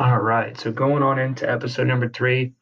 All right, so going on into episode number three,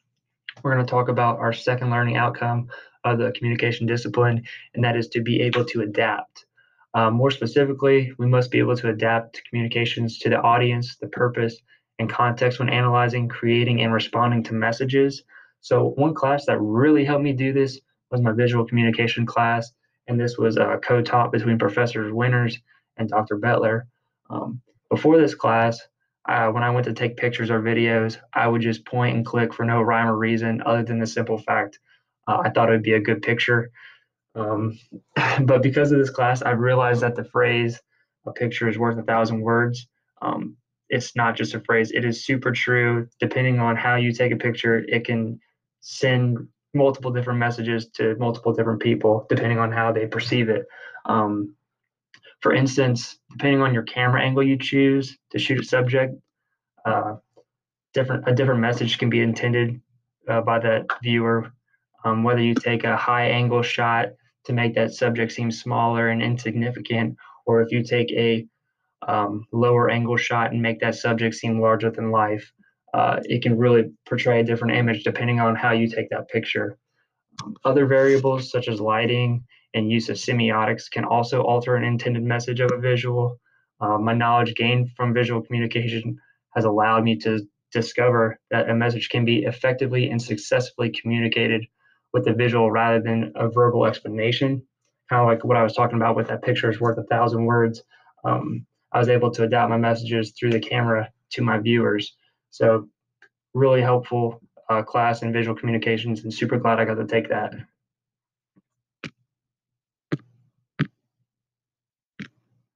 we're going to talk about our second learning outcome of the communication discipline, and that is to be able to adapt. Um, more specifically, we must be able to adapt communications to the audience, the purpose, and context when analyzing, creating, and responding to messages. So, one class that really helped me do this was my visual communication class, and this was uh, co taught between Professors Winters and Dr. Bettler. Um, before this class, uh, when I went to take pictures or videos, I would just point and click for no rhyme or reason other than the simple fact uh, I thought it would be a good picture. Um, but because of this class, I've realized that the phrase "a picture is worth a thousand words" um, it's not just a phrase; it is super true. Depending on how you take a picture, it can send multiple different messages to multiple different people, depending on how they perceive it. Um, for instance, depending on your camera angle you choose to shoot a subject, uh, different a different message can be intended uh, by that viewer. Um, whether you take a high angle shot to make that subject seem smaller and insignificant, or if you take a um, lower angle shot and make that subject seem larger than life, uh, it can really portray a different image depending on how you take that picture. Other variables such as lighting and use of semiotics can also alter an intended message of a visual. Uh, my knowledge gained from visual communication has allowed me to discover that a message can be effectively and successfully communicated with a visual rather than a verbal explanation. Kind of like what I was talking about with that picture is worth a thousand words. Um, I was able to adapt my messages through the camera to my viewers. So, really helpful uh, class in visual communications, and super glad I got to take that.